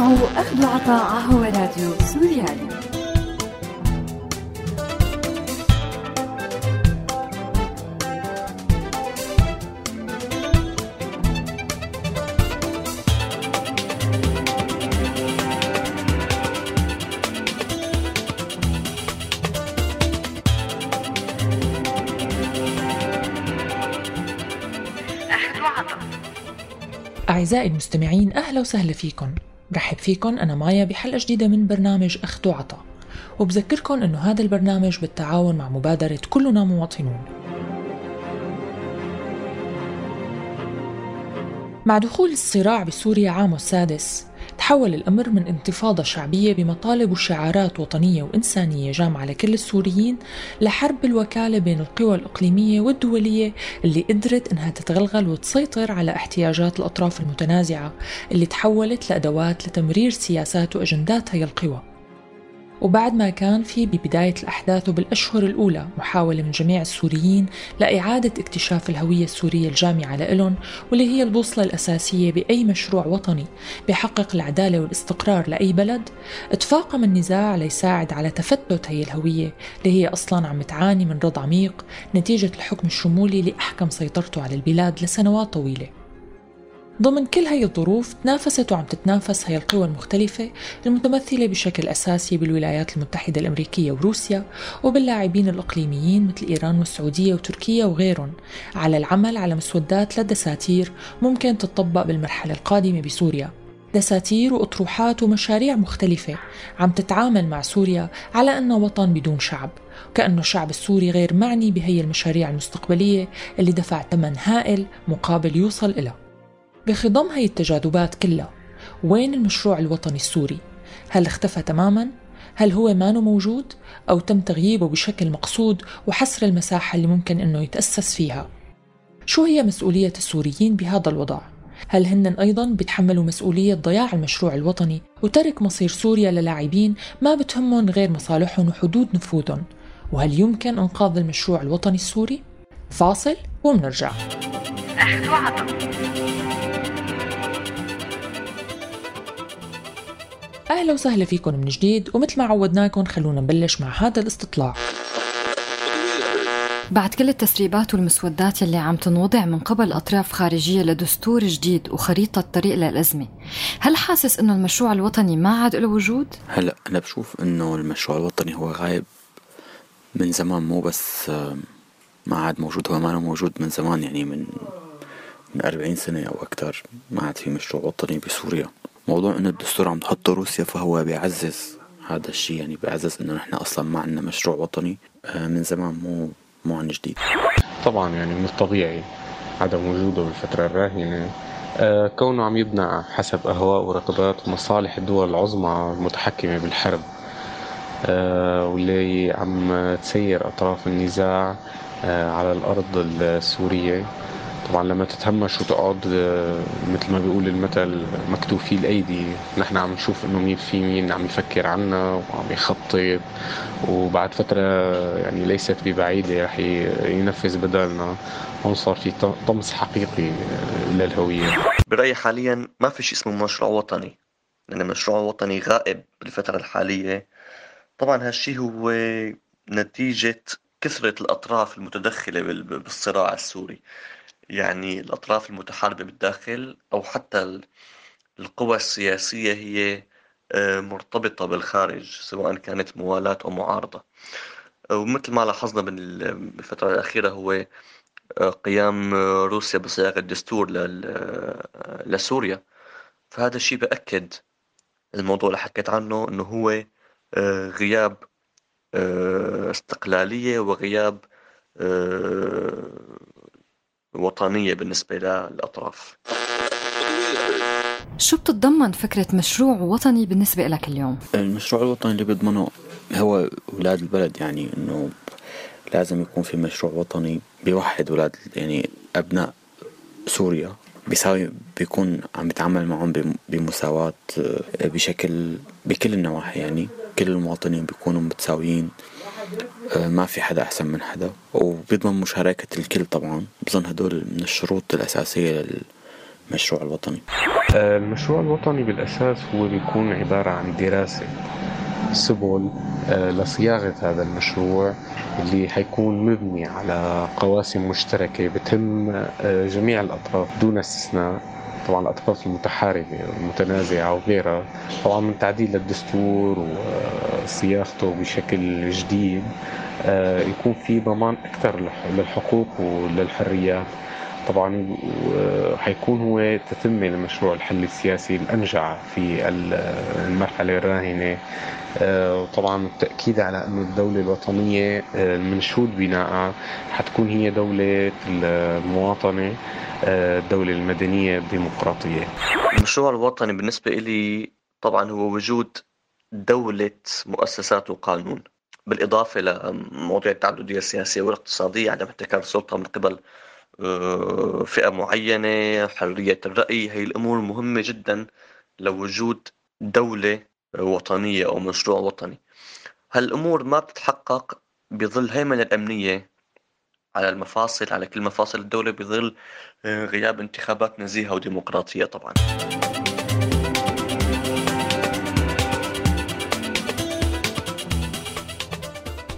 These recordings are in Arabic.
تسمعوا أخذ وعطاء هو راديو سوريالي. أعزائي المستمعين أهلا وسهلا فيكم. رحب فيكم أنا مايا بحلقة جديدة من برنامج أخذ وعطا. وبذكركم أنه هذا البرنامج بالتعاون مع مبادرة كلنا مواطنون. مع دخول الصراع بسوريا عامه السادس تحول الأمر من انتفاضة شعبية بمطالب وشعارات وطنية وإنسانية جامعة لكل السوريين لحرب الوكالة بين القوى الإقليمية والدولية اللي قدرت إنها تتغلغل وتسيطر على احتياجات الأطراف المتنازعة اللي تحولت لأدوات لتمرير سياسات وأجندات هي القوى. وبعد ما كان في ببداية الأحداث وبالأشهر الأولى محاولة من جميع السوريين لإعادة اكتشاف الهوية السورية الجامعة لإلهم واللي هي البوصلة الأساسية بأي مشروع وطني بيحقق العدالة والاستقرار لأي بلد. تفاقم النزاع ليساعد على تفتت هي الهوية اللي هي أصلا عم تعاني من رض عميق نتيجة الحكم الشمولي اللي أحكم سيطرته على البلاد لسنوات طويلة. ضمن كل هي الظروف تنافست وعم تتنافس هي القوى المختلفة المتمثلة بشكل أساسي بالولايات المتحدة الأمريكية وروسيا وباللاعبين الإقليميين مثل إيران والسعودية وتركيا وغيرهم على العمل على مسودات للدساتير ممكن تطبق بالمرحلة القادمة بسوريا. دساتير وأطروحات ومشاريع مختلفة عم تتعامل مع سوريا على أنه وطن بدون شعب وكأنه الشعب السوري غير معني بهي المشاريع المستقبلية اللي دفع ثمن هائل مقابل يوصل إلها. بخضم هي التجاذبات كلها وين المشروع الوطني السوري؟ هل اختفى تماما؟ هل هو مانو موجود؟ أو تم تغييبه بشكل مقصود وحصر المساحة اللي ممكن أنه يتأسس فيها؟ شو هي مسؤولية السوريين بهذا الوضع؟ هل هن أيضا بيتحملوا مسؤولية ضياع المشروع الوطني وترك مصير سوريا للاعبين ما بتهمهم غير مصالحهم وحدود نفوذهم؟ وهل يمكن إنقاذ المشروع الوطني السوري؟ فاصل ومنرجع أخذ أهلا وسهلا فيكم من جديد ومثل ما عودناكم خلونا نبلش مع هذا الاستطلاع بعد كل التسريبات والمسودات يلي عم تنوضع من قبل أطراف خارجية لدستور جديد وخريطة طريق للأزمة هل حاسس أنه المشروع الوطني ما عاد له وجود؟ هلا أنا بشوف أنه المشروع الوطني هو غايب من زمان مو بس ما عاد موجود هو ما موجود من زمان يعني من من أربعين سنة أو أكثر ما عاد في مشروع وطني بسوريا موضوع انه الدستور عم تحطه روسيا فهو بيعزز هذا الشيء يعني بيعزز إنه نحن أصلا ما عندنا مشروع وطني آه، من زمان مو مو عن جديد. طبعا يعني من الطبيعي عدم وجوده بالفترة الراهنة. آه، كونه عم يبنى حسب أهواء ورغبات ومصالح الدول العظمى المتحكمة بالحرب آه، واللي عم تسير أطراف النزاع على الأرض السورية. طبعا لما تتهمش وتقعد آه، مثل ما بيقول المثل مكتوب الأيدي. نحن عم نشوف إنه مين في مين عم يفكر عنا وعم يخطط. وبعد فترة يعني ليست ببعيدة رح ينفذ بدلنا هون صار في طمس حقيقي آه، للهويه برأيي حاليا ما في شيء اسمه مشروع وطني. لأن المشروع الوطني غائب بالفترة الحالية. طبعا هالشيء هو نتيجة كثرة الأطراف المتدخلة بالصراع السوري. يعني الأطراف المتحاربة بالداخل أو حتى القوى السياسية هي آه، مرتبطة بالخارج سواء كانت موالاة أو معارضة. ومثل ما لاحظنا بالفترة الأخيرة هو آه، قيام روسيا بصياغة دستور لسوريا. فهذا الشيء بأكد الموضوع اللي حكيت عنه إنه هو آه، غياب استقلالية وغياب وطنية بالنسبة للأطراف شو بتتضمن فكرة مشروع وطني بالنسبة لك اليوم؟ المشروع الوطني اللي بيضمنه هو أولاد البلد يعني إنه لازم يكون في مشروع وطني بيوحد أولاد يعني أبناء سوريا بيساوي بيكون عم يتعامل معهم بمساواة آه، بشكل بكل النواحي يعني كل المواطنين بيكونوا متساويين ما في حدا أحسن من حدا. وبيضمن مشاركة الكل طبعا. بظن هدول من الشروط الأساسية المشروع الوطني؟ آه، المشروع الوطني بالأساس هو بيكون عبارة عن دراسة سبل آه، لصياغة هذا المشروع اللي حيكون مبني على قواسم مشتركة بتهم آه، جميع الأطراف دون استثناء. طبعا الأطراف المتحاربة والمتنازعة وغيرها طبعا من تعديل الدستور وصياغته بشكل جديد يكون في ضمان أكثر للحقوق وللحريات. طبعا حيكون هو تتمة لمشروع الحل السياسي الأنجع في المرحلة الراهنة. آه، طبعا التأكيد على أن الدولة الوطنية المنشود بناءها حتكون هي دولة المواطنة الدولة المدنية الديمقراطية. المشروع الوطني بالنسبة لي طبعا هو وجود دولة مؤسسات وقانون بالإضافة لمواضيع التعددية السياسية والاقتصادية عدم احتكار السلطة من قبل فئة معينة حرية الرأي هي الأمور مهمة جدا لوجود دولة وطنية أو مشروع وطني. هالأمور ما بتتحقق بظل هيمنة الأمنية على المفاصل على كل مفاصل الدولة بظل آه، غياب انتخابات نزيهة وديمقراطية طبعا.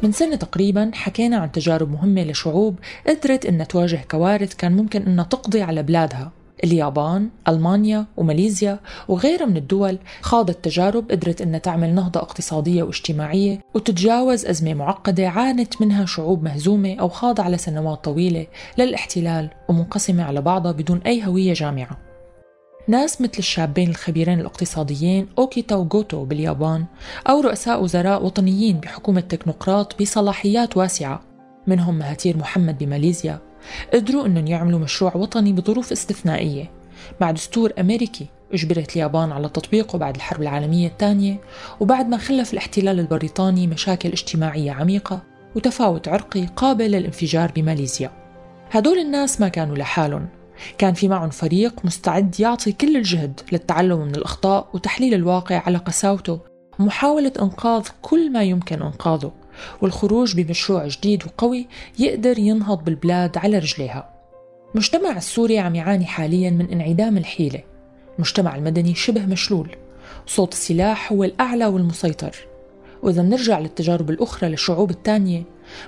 من سنة تقريبا حكينا عن تجارب مهمة لشعوب قدرت إنها تواجه كوارث كان ممكن إنها تقضي على بلادها. اليابان، ألمانيا وماليزيا وغيرها من الدول خاضت تجارب قدرت إنها تعمل نهضة اقتصادية واجتماعية وتتجاوز أزمة معقدة عانت منها شعوب مهزومة أو خاضعة لسنوات طويلة للاحتلال ومنقسمة على بعضها بدون أي هوية جامعة. ناس مثل الشابين الخبيرين الاقتصاديين أوكيتا وغوتو باليابان أو رؤساء وزراء وطنيين بحكومة تكنوقراط بصلاحيات واسعة منهم مهاتير محمد بماليزيا قدروا أنهم يعملوا مشروع وطني بظروف استثنائية. مع دستور أمريكي أجبرت اليابان على تطبيقه بعد الحرب العالمية الثانية وبعد ما خلف الاحتلال البريطاني مشاكل اجتماعية عميقة وتفاوت عرقي قابل للانفجار بماليزيا. هدول الناس ما كانوا لحالهم. كان في معهم فريق مستعد يعطي كل الجهد للتعلم من الأخطاء وتحليل الواقع على قساوته ومحاولة إنقاذ كل ما يمكن إنقاذه والخروج بمشروع جديد وقوي يقدر ينهض بالبلاد على رجليها. المجتمع السوري عم يعاني حاليا من انعدام الحيلة. المجتمع المدني شبه مشلول صوت السلاح هو الأعلى والمسيطر. وإذا بنرجع للتجارب الأخرى للشعوب الثانية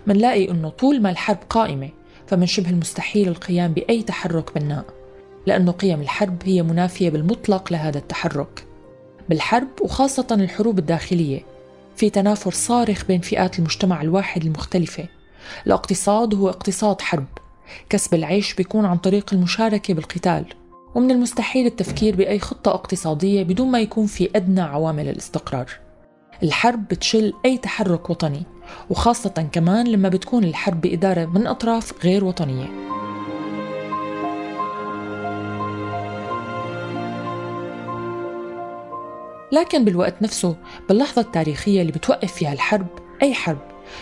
منلاقي أنه طول ما الحرب قائمة فمن شبه المستحيل القيام بأي تحرك بناء لأنه قيم الحرب هي منافية بالمطلق لهذا التحرك. بالحرب وخاصة الحروب الداخلية في تنافر صارخ بين فئات المجتمع الواحد المختلفة. الاقتصاد هو اقتصاد حرب كسب العيش بيكون عن طريق المشاركة بالقتال. ومن المستحيل التفكير بأي خطة اقتصادية بدون ما يكون في أدنى عوامل الاستقرار. الحرب بتشل أي تحرك وطني وخاصة كمان لما بتكون الحرب بإدارة من أطراف غير وطنية. لكن بالوقت نفسه باللحظة التاريخية اللي بتوقف فيها الحرب أي حرب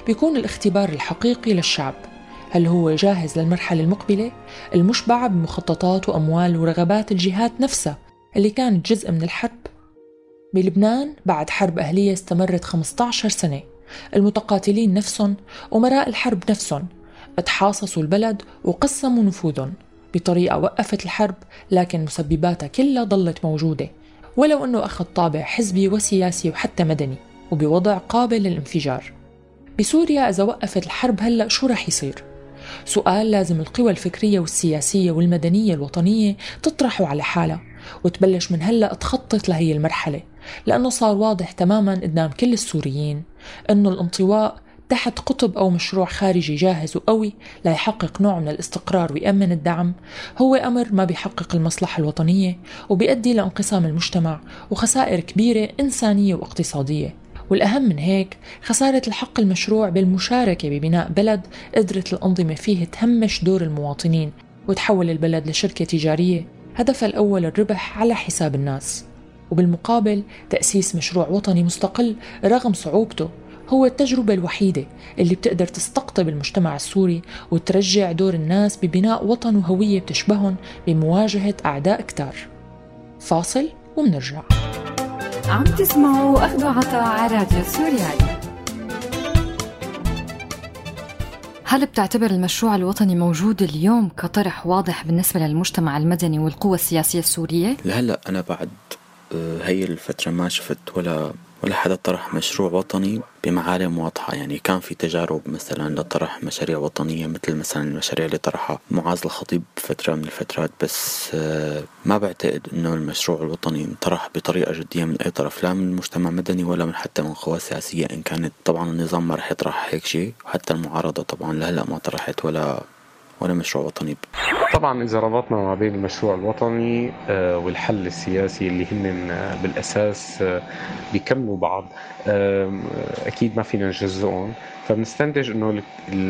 بيكون الاختبار الحقيقي للشعب. هل هو جاهز للمرحلة المقبلة؟ المشبعة بمخططات وأموال ورغبات الجهات نفسها اللي كانت جزء من الحرب؟ بلبنان بعد حرب أهلية استمرت 15 سنة. المتقاتلين نفسهم أمراء الحرب نفسهم تحاصصوا البلد وقسموا نفوذهم بطريقة وقفت الحرب لكن مسبباتها كلها ضلت موجودة ولو أنه أخذ طابع حزبي وسياسي وحتى مدني وبوضع قابل للانفجار. بسوريا إذا وقفت الحرب هلأ شو رح يصير؟ سؤال لازم القوى الفكرية والسياسية والمدنية الوطنية تطرحه على حالها وتبلش من هلأ تخطط لهي المرحلة. لأنه صار واضح تماما قدام كل السوريين أنه الانطواء تحت قطب أو مشروع خارجي جاهز وقوي ليحقق نوع من الاستقرار ويأمن الدعم. هو أمر ما بيحقق المصلحة الوطنية وبيؤدي لانقسام المجتمع وخسائر كبيرة إنسانية واقتصادية. والأهم من هيك خسارة الحق المشروع بالمشاركة ببناء بلد قدرت الأنظمة فيه تهمش دور المواطنين وتحول البلد لشركة تجارية هدفها الأول الربح على حساب الناس. وبالمقابل تأسيس مشروع وطني مستقل رغم صعوبته هو التجربة الوحيدة اللي بتقدر تستقطب المجتمع السوري وترجع دور الناس ببناء وطن وهوية بتشبههم بمواجهة أعداء كتار. فاصل ومنرجع عم تسمعوا أخذوا عطاء على راديو سوريالي. هل بتعتبر المشروع الوطني موجود اليوم كطرح واضح بالنسبة للمجتمع المدني والقوى السياسية السورية؟ لهلأ أنا بعد هي الفترة ما شفت ولا ولا حدا طرح مشروع وطني بمعالم واضحة. يعني كان في تجارب مثلا لطرح مشاريع وطنية مثل مثلا المشاريع اللي طرحها معاذ الخطيب فترة من الفترات. بس آه، ما بعتقد إنه المشروع الوطني انطرح بطريقة جدية من أي طرف. لا من المجتمع المدني ولا من حتى من قوى سياسية. إن كانت طبعا النظام ما رح يطرح هيك شيء. وحتى المعارضة طبعا لهلأ ما طرحت ولا ولا مشروع وطني. طبعا إذا ربطنا ما بين المشروع الوطني آه، والحل السياسي اللي هن آه، بالأساس آه، بيكملوا بعض. أكيد ما فينا نجزئهم. فبنستنتج إنه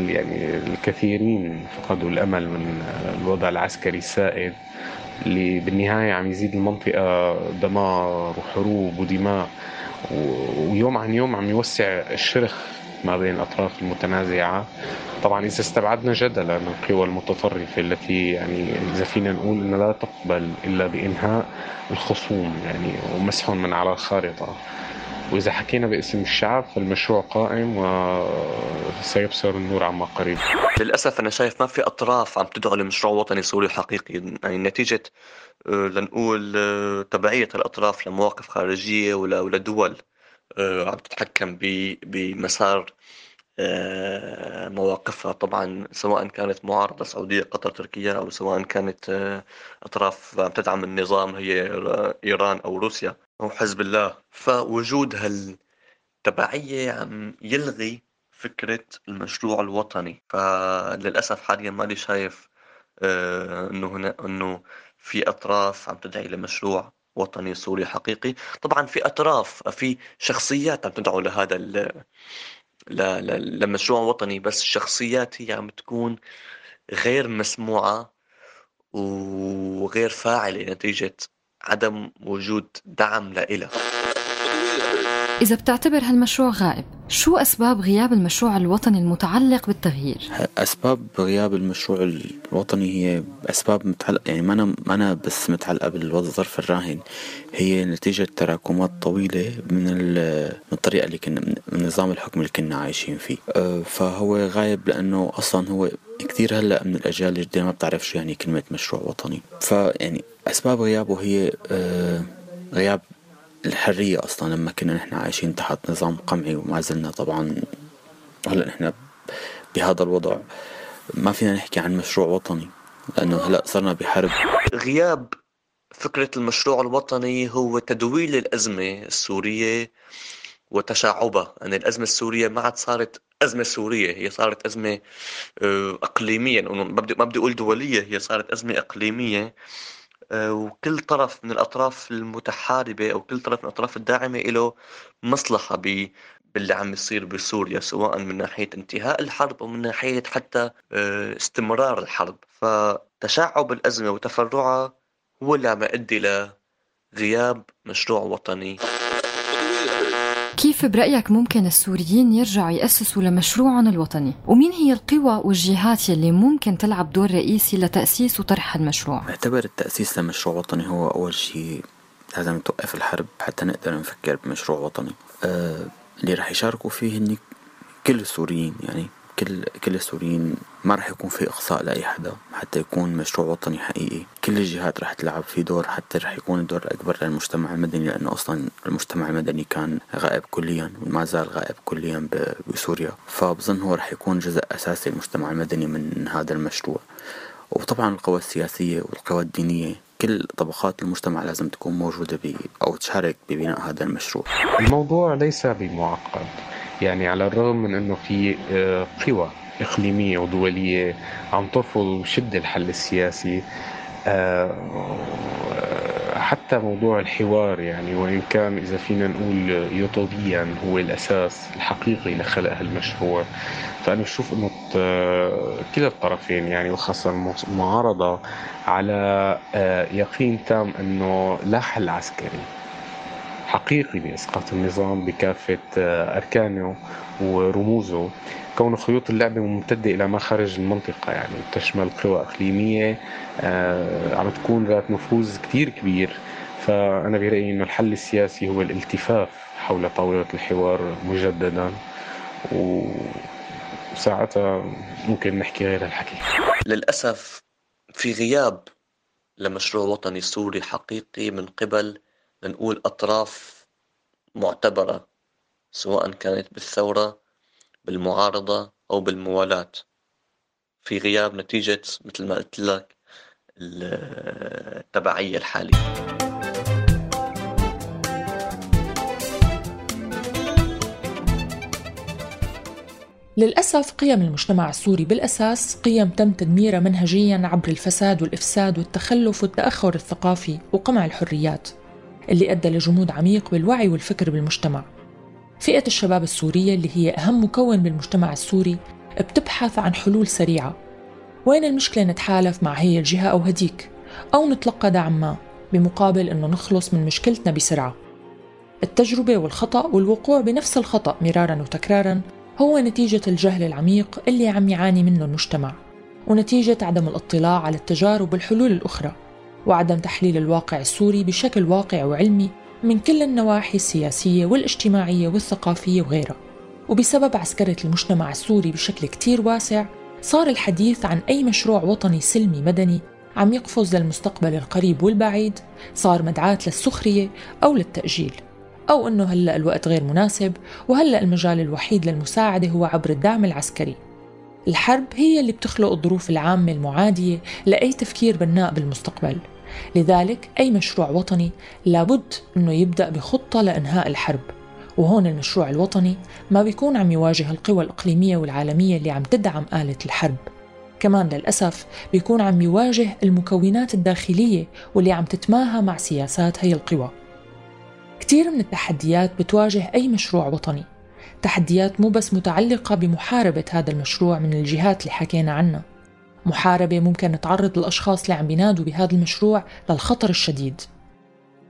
يعني الكثيرين فقدوا الأمل من الوضع العسكري السائد اللي بالنهاية عم يزيد المنطقة دمار وحروب ودماء. ويوم عن يوم عم يوسع الشرخ ما بين الأطراف المتنازعة. طبعا إذا استبعدنا جدلا القوى المتطرفة التي يعني إذا فينا نقول أنها لا تقبل إلا بإنهاء الخصوم يعني ومسحهم من على الخارطة. وإذا حكينا باسم الشعب فالمشروع قائم وسيبصر النور عما قريب. للأسف أنا شايف ما في أطراف عم تدعو لمشروع وطني سوري حقيقي يعني نتيجة آه، لنقول آه، تبعية الأطراف لمواقف خارجية ولا دول آه، عم تتحكم بمسار مواقفها. طبعا سواء كانت معارضة سعودية قطر تركيا أو سواء كانت أطراف عم تدعم النظام هي إيران أو روسيا. أو حزب الله. فوجود هالتبعية عم يلغي فكرة المشروع الوطني. فللأسف حاليا ماني شايف إنه هنا إنه في أطراف عم تدعي لمشروع وطني سوري حقيقي. طبعا في أطراف في شخصيات عم تدعو لهذا لمشروع وطني بس الشخصيات هي عم تكون غير مسموعة وغير فاعلة نتيجة عدم وجود دعم لإلها إذا بتعتبر هالمشروع غائب شو أسباب غياب المشروع الوطني المتعلق بالتغيير؟ أسباب غياب المشروع الوطني هي أسباب متعلقة يعني ما أنا ما أنا بس متعلقة بالظرف الراهن. هي نتيجة تراكمات طويلة من من الطريقة اللي كنا من نظام الحكم اللي كنا عايشين فيه. أه، فهو غايب لأنه أصلا هو كثير هلأ من الأجيال الجديدة ما بتعرف شو يعني كلمة مشروع وطني. فيعني أسباب غيابه هي أه، غياب الحرية أصلا لما كنا نحن عايشين تحت نظام قمعي وما زلنا طبعا هلأ نحن بهذا الوضع. ما فينا نحكي عن مشروع وطني لأنه هلأ صرنا بحرب. غياب فكرة المشروع الوطني هو تدويل الأزمة السورية وتشعبها. يعني الأزمة السورية ما عاد صارت أزمة سورية هي صارت أزمة آه، أقليمية ما بدي أقول دولية هي صارت أزمة إقليمية. آه، وكل طرف من الأطراف المتحاربة أو كل طرف من الأطراف الداعمة له مصلحة باللي عم يصير بسوريا سواء من ناحية انتهاء الحرب أو من ناحية حتى آه، استمرار الحرب. فتشعب الأزمة وتفرعها هو اللي عم يؤدي لغياب مشروع وطني. كيف برأيك ممكن السوريين يرجعوا يأسسوا لمشروعهم الوطني؟ ومين هي القوى والجهات يلي ممكن تلعب دور رئيسي لتأسيس وطرح المشروع؟ بعتبر التأسيس لمشروع وطني هو أول شيء لازم توقف الحرب حتى نقدر نفكر بمشروع وطني أه اللي رح يشاركوا فيه هن كل السوريين يعني كل كل السوريين ما راح يكون في إقصاء لأي حدا حتى يكون مشروع وطني حقيقي. كل الجهات راح تلعب في دور حتى راح يكون الدور الأكبر للمجتمع المدني لأنه أصلا المجتمع المدني كان غائب كليا وما زال غائب كليا بسوريا. فبظن هو راح يكون جزء أساسي المجتمع المدني من هذا المشروع. وطبعا القوى السياسية والقوى الدينية كل طبقات المجتمع لازم تكون موجودة أو تشارك ببناء هذا المشروع. الموضوع ليس بمعقد. يعني على الرغم من أنه في آه، قوى إقليمية ودولية عم ترفض بشدة الحل السياسي آه، حتى موضوع الحوار يعني وإن كان إذا فينا نقول يوتوبيا هو الأساس الحقيقي لخلق هالمشروع. فأنا بشوف إنه كلا الطرفين يعني وخاصة المعارضة على آه، يقين تام إنه لا حل عسكري. حقيقي بإسقاط النظام بكافة آه، أركانه ورموزه. كون خيوط اللعبة ممتدة إلى ما خارج المنطقة يعني تشمل قوى إقليمية آه، عم تكون ذات نفوذ كتير كبير. فأنا برأيي أنه الحل السياسي هو الالتفاف حول طاولة الحوار مجددا. و ساعتها ممكن نحكي غير الحكي للأسف في غياب لمشروع وطني سوري حقيقي من قبل لنقول أطراف معتبرة سواء كانت بالثورة بالمعارضة أو بالموالاة. في غياب نتيجة مثل ما قلت لك التبعية الحالية. للأسف قيم المجتمع السوري بالأساس قيم تم تدميرها منهجيا عبر الفساد والإفساد والتخلف والتأخر الثقافي وقمع الحريات. اللي أدى لجمود عميق بالوعي والفكر بالمجتمع. فئة الشباب السورية اللي هي أهم مكون بالمجتمع السوري بتبحث عن حلول سريعة. وين المشكلة نتحالف مع هي الجهة أو هديك؟ أو نتلقى دعم ما؟ بمقابل أنه نخلص من مشكلتنا بسرعة. التجربة والخطأ والوقوع بنفس الخطأ مرارا وتكرارا هو نتيجة الجهل العميق اللي عم يعاني منه المجتمع. ونتيجة عدم الاطلاع على التجارب والحلول الأخرى. وعدم تحليل الواقع السوري بشكل واقع وعلمي من كل النواحي السياسية والاجتماعية والثقافية وغيرها. وبسبب عسكرة المجتمع السوري بشكل كتير واسع صار الحديث عن أي مشروع وطني سلمي مدني عم يقفز للمستقبل القريب والبعيد صار مدعاة للسخرية أو للتأجيل. أو أنه هلأ الوقت غير مناسب وهلأ المجال الوحيد للمساعدة هو عبر الدعم العسكري. الحرب هي اللي بتخلق الظروف العامة المعادية لأي تفكير بناء بالمستقبل. لذلك أي مشروع وطني لابد أنه يبدأ بخطة لإنهاء الحرب. وهون المشروع الوطني ما بيكون عم يواجه القوى الإقليمية والعالمية اللي عم تدعم آلة الحرب. كمان للأسف بيكون عم يواجه المكونات الداخلية واللي عم تتماهى مع سياسات هي القوى. كثير من التحديات بتواجه أي مشروع وطني. تحديات مو بس متعلقة بمحاربة هذا المشروع من الجهات اللي حكينا عنها. محاربة ممكن تعرض الأشخاص اللي عم بينادوا بهذا المشروع للخطر الشديد.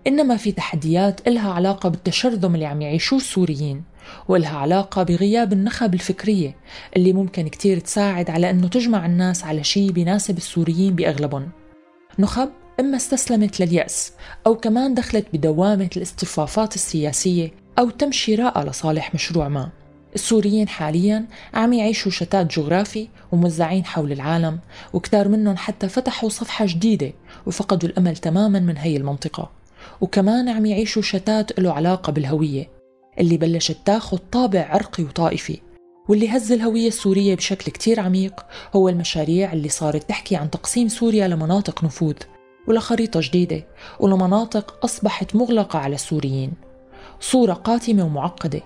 إنما في تحديات إلها علاقة بالتشرذم اللي عم يعيشوه السوريين وإلها علاقة بغياب النخب الفكرية اللي ممكن كتير تساعد على أنه تجمع الناس على شيء بيناسب السوريين بأغلبهم. نخب إما استسلمت لليأس أو كمان دخلت بدوامة الاصطفافات السياسية أو تم شرائها لصالح مشروع ما. السوريين حاليا عم يعيشوا شتات جغرافي وموزعين حول العالم وكتار منهم حتى فتحوا صفحة جديدة وفقدوا الأمل تماما من هي المنطقة. وكمان عم يعيشوا شتات له علاقة بالهوية اللي بلشت تاخد طابع عرقي وطائفي. واللي هز الهوية السورية بشكل كتير عميق هو المشاريع اللي صارت تحكي عن تقسيم سوريا لمناطق نفوذ ولخريطة جديدة ولمناطق أصبحت مغلقة على السوريين. صورة قاتمة ومعقدة.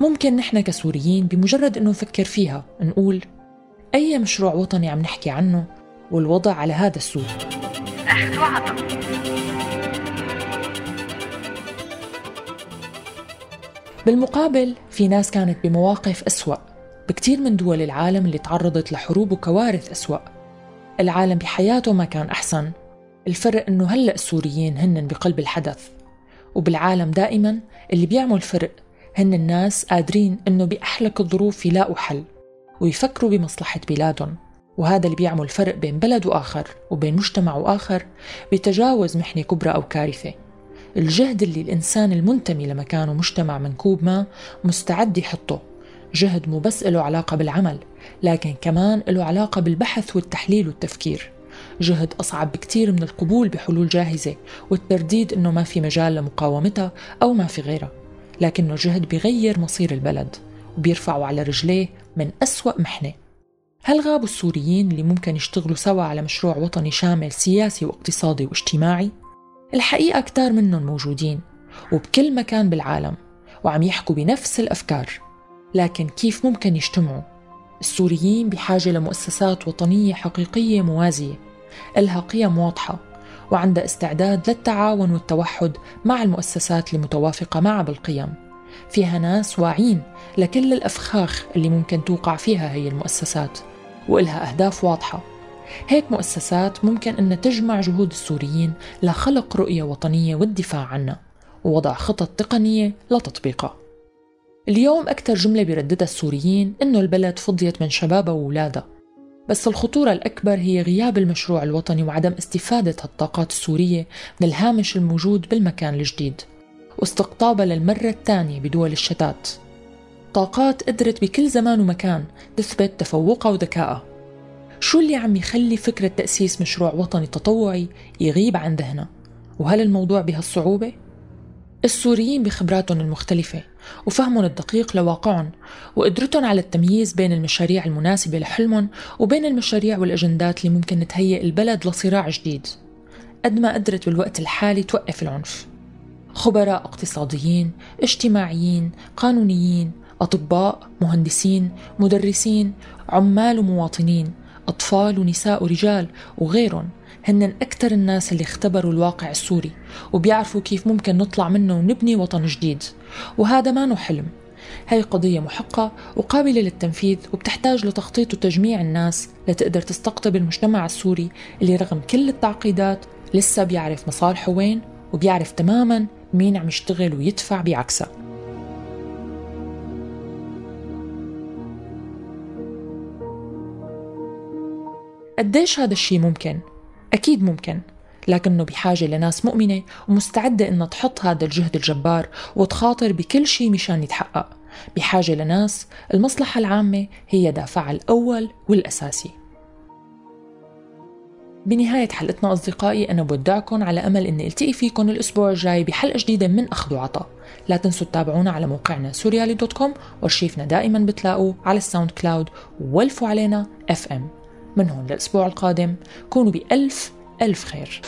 ممكن نحن كسوريين بمجرد أنه نفكر فيها نقول أي مشروع وطني عم نحكي عنه؟ والوضع على هذا السوق. بالمقابل في ناس كانت بمواقف أسوأ بكتير من دول العالم اللي تعرضت لحروب وكوارث أسوأ. العالم بحياته ما كان أحسن. الفرق إنه هلأ السوريين هن بقلب الحدث. وبالعالم دائما اللي بيعمل فرق هن الناس قادرين إنه بأحلك الظروف يلاقوا حل ويفكروا بمصلحة بلادهم. وهذا اللي بيعمل فرق بين بلد وآخر وبين مجتمع وآخر بتجاوز محنة كبرى أو كارثة. الجهد اللي الإنسان المنتمي لمكان ومجتمع منكوب ما مستعد يحطه. جهد مو بس له علاقة بالعمل لكن كمان له علاقة بالبحث والتحليل والتفكير. جهد أصعب بكتير من القبول بحلول جاهزة والترديد إنه ما في مجال لمقاومتها أو ما في غيرها. لكنه جهد بيغير مصير البلد وبيرفعه على رجليه من أسوأ محنة هل غابوا السوريين اللي ممكن يشتغلوا سوا على مشروع وطني شامل سياسي واقتصادي واجتماعي؟ الحقيقة كتار منهم موجودين وبكل مكان بالعالم وعم يحكوا بنفس الأفكار لكن كيف ممكن يجتمعوا؟ السوريين بحاجة لمؤسسات وطنية حقيقية موازية إلها قيم واضحة وعندها استعداد للتعاون والتوحد مع المؤسسات المتوافقة معها بالقيم فيها ناس واعين لكل الأفخاخ اللي ممكن توقع فيها هي المؤسسات وإلها أهداف واضحة. هيك مؤسسات ممكن أن تجمع جهود السوريين لخلق رؤية وطنية والدفاع عنها ووضع خطط تقنية لتطبيقها. اليوم أكثر جملة بيرددها السوريين إنه البلد فضيت من شبابها وولادها بس الخطورة الأكبر هي غياب المشروع الوطني وعدم استفادة الطاقات السورية من الهامش الموجود بالمكان الجديد واستقطابها للمرة الثانية بدول الشتات طاقات قدرت بكل زمان ومكان تثبت تفوقها وذكائها شو اللي عم يخلي فكرة تأسيس مشروع وطني تطوعي يغيب عن ذهنها؟ وهل الموضوع بهالصعوبة؟ السوريين بخبراتهم المختلفة وفهمهم الدقيق لواقعهم وقدرتهم على التمييز بين المشاريع المناسبة لحلمهم وبين المشاريع والأجندات اللي ممكن تهيئ البلد لصراع جديد قد ما قدرت بالوقت الحالي توقف العنف. خبراء اقتصاديين اجتماعيين قانونيين أطباء مهندسين مدرسين عمال ومواطنين أطفال ونساء ورجال وغيرهم هن أكثر الناس اللي اختبروا الواقع السوري وبيعرفوا كيف ممكن نطلع منه ونبني وطن جديد. وهذا ما حلم هاي قضية محقة وقابلة للتنفيذ وبتحتاج لتخطيط وتجميع الناس لتقدر تستقطب المجتمع السوري اللي رغم كل التعقيدات لسه بيعرف مصالحه وين وبيعرف تماما مين عم يشتغل ويدفع بعكسها. قديش هذا الشيء ممكن؟ أكيد ممكن لكنه بحاجة لناس مؤمنة ومستعدة إنها تحط هذا الجهد الجبار وتخاطر بكل شيء مشان يتحقق. بحاجة لناس المصلحة العامة هي دافعها الأول والأساسي. بنهاية حلقتنا أصدقائي أنا بودعكم على أمل أني ألتقي فيكم الأسبوع الجاي بحلقة جديدة من أخذ وعطاء. لا تنسوا تتابعونا على موقعنا سوريالي dot com وارشيفنا دائما بتلاقوه على ال SoundCloud وولفوا علينا FM من هون للأسبوع القادم. كونوا بألف ألف خير.